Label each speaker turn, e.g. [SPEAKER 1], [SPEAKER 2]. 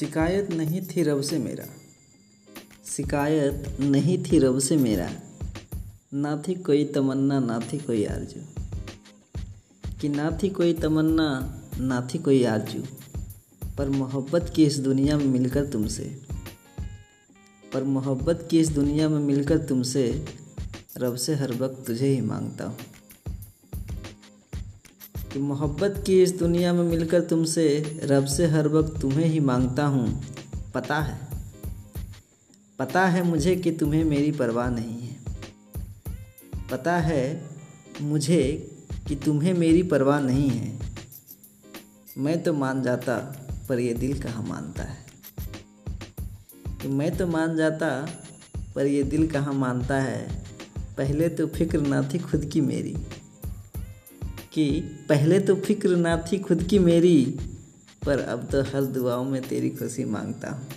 [SPEAKER 1] शिकायत नहीं थी रब से मेरा। शिकायत नहीं थी रब से मेरा। ना थी कोई तमन्ना, ना थी कोई आरज़ू। कि ना थी कोई तमन्ना, ना थी कोई आरज़ू। पर मोहब्बत की इस दुनिया में मिलकर तुमसे। पर मोहब्बत की इस दुनिया में मिलकर तुमसे रब से हर वक्त तुझे ही माँगता हूँ। कि मोहब्बत की इस दुनिया में मिलकर तुमसे, रब से हर वक्त तुम्हें ही माँगता हूँ। पता है। पता है मुझे कि तुम्हें मेरी परवाह नहीं है। पता है मुझे कि तुम्हें मेरी परवाह नहीं है। मैं तो मान जाता, पर ये दिल कहाँ मानता है? कि मैं तो मान जाता, पर ये दिल कहाँ मानता है? पहले तो फ़िक्र ना थी खुद की मेरी। कि पहले तो फ़िक्र ना थी खुद की मेरी, पर अब तो हर दुआओं में तेरी खुशी माँगता हूँ।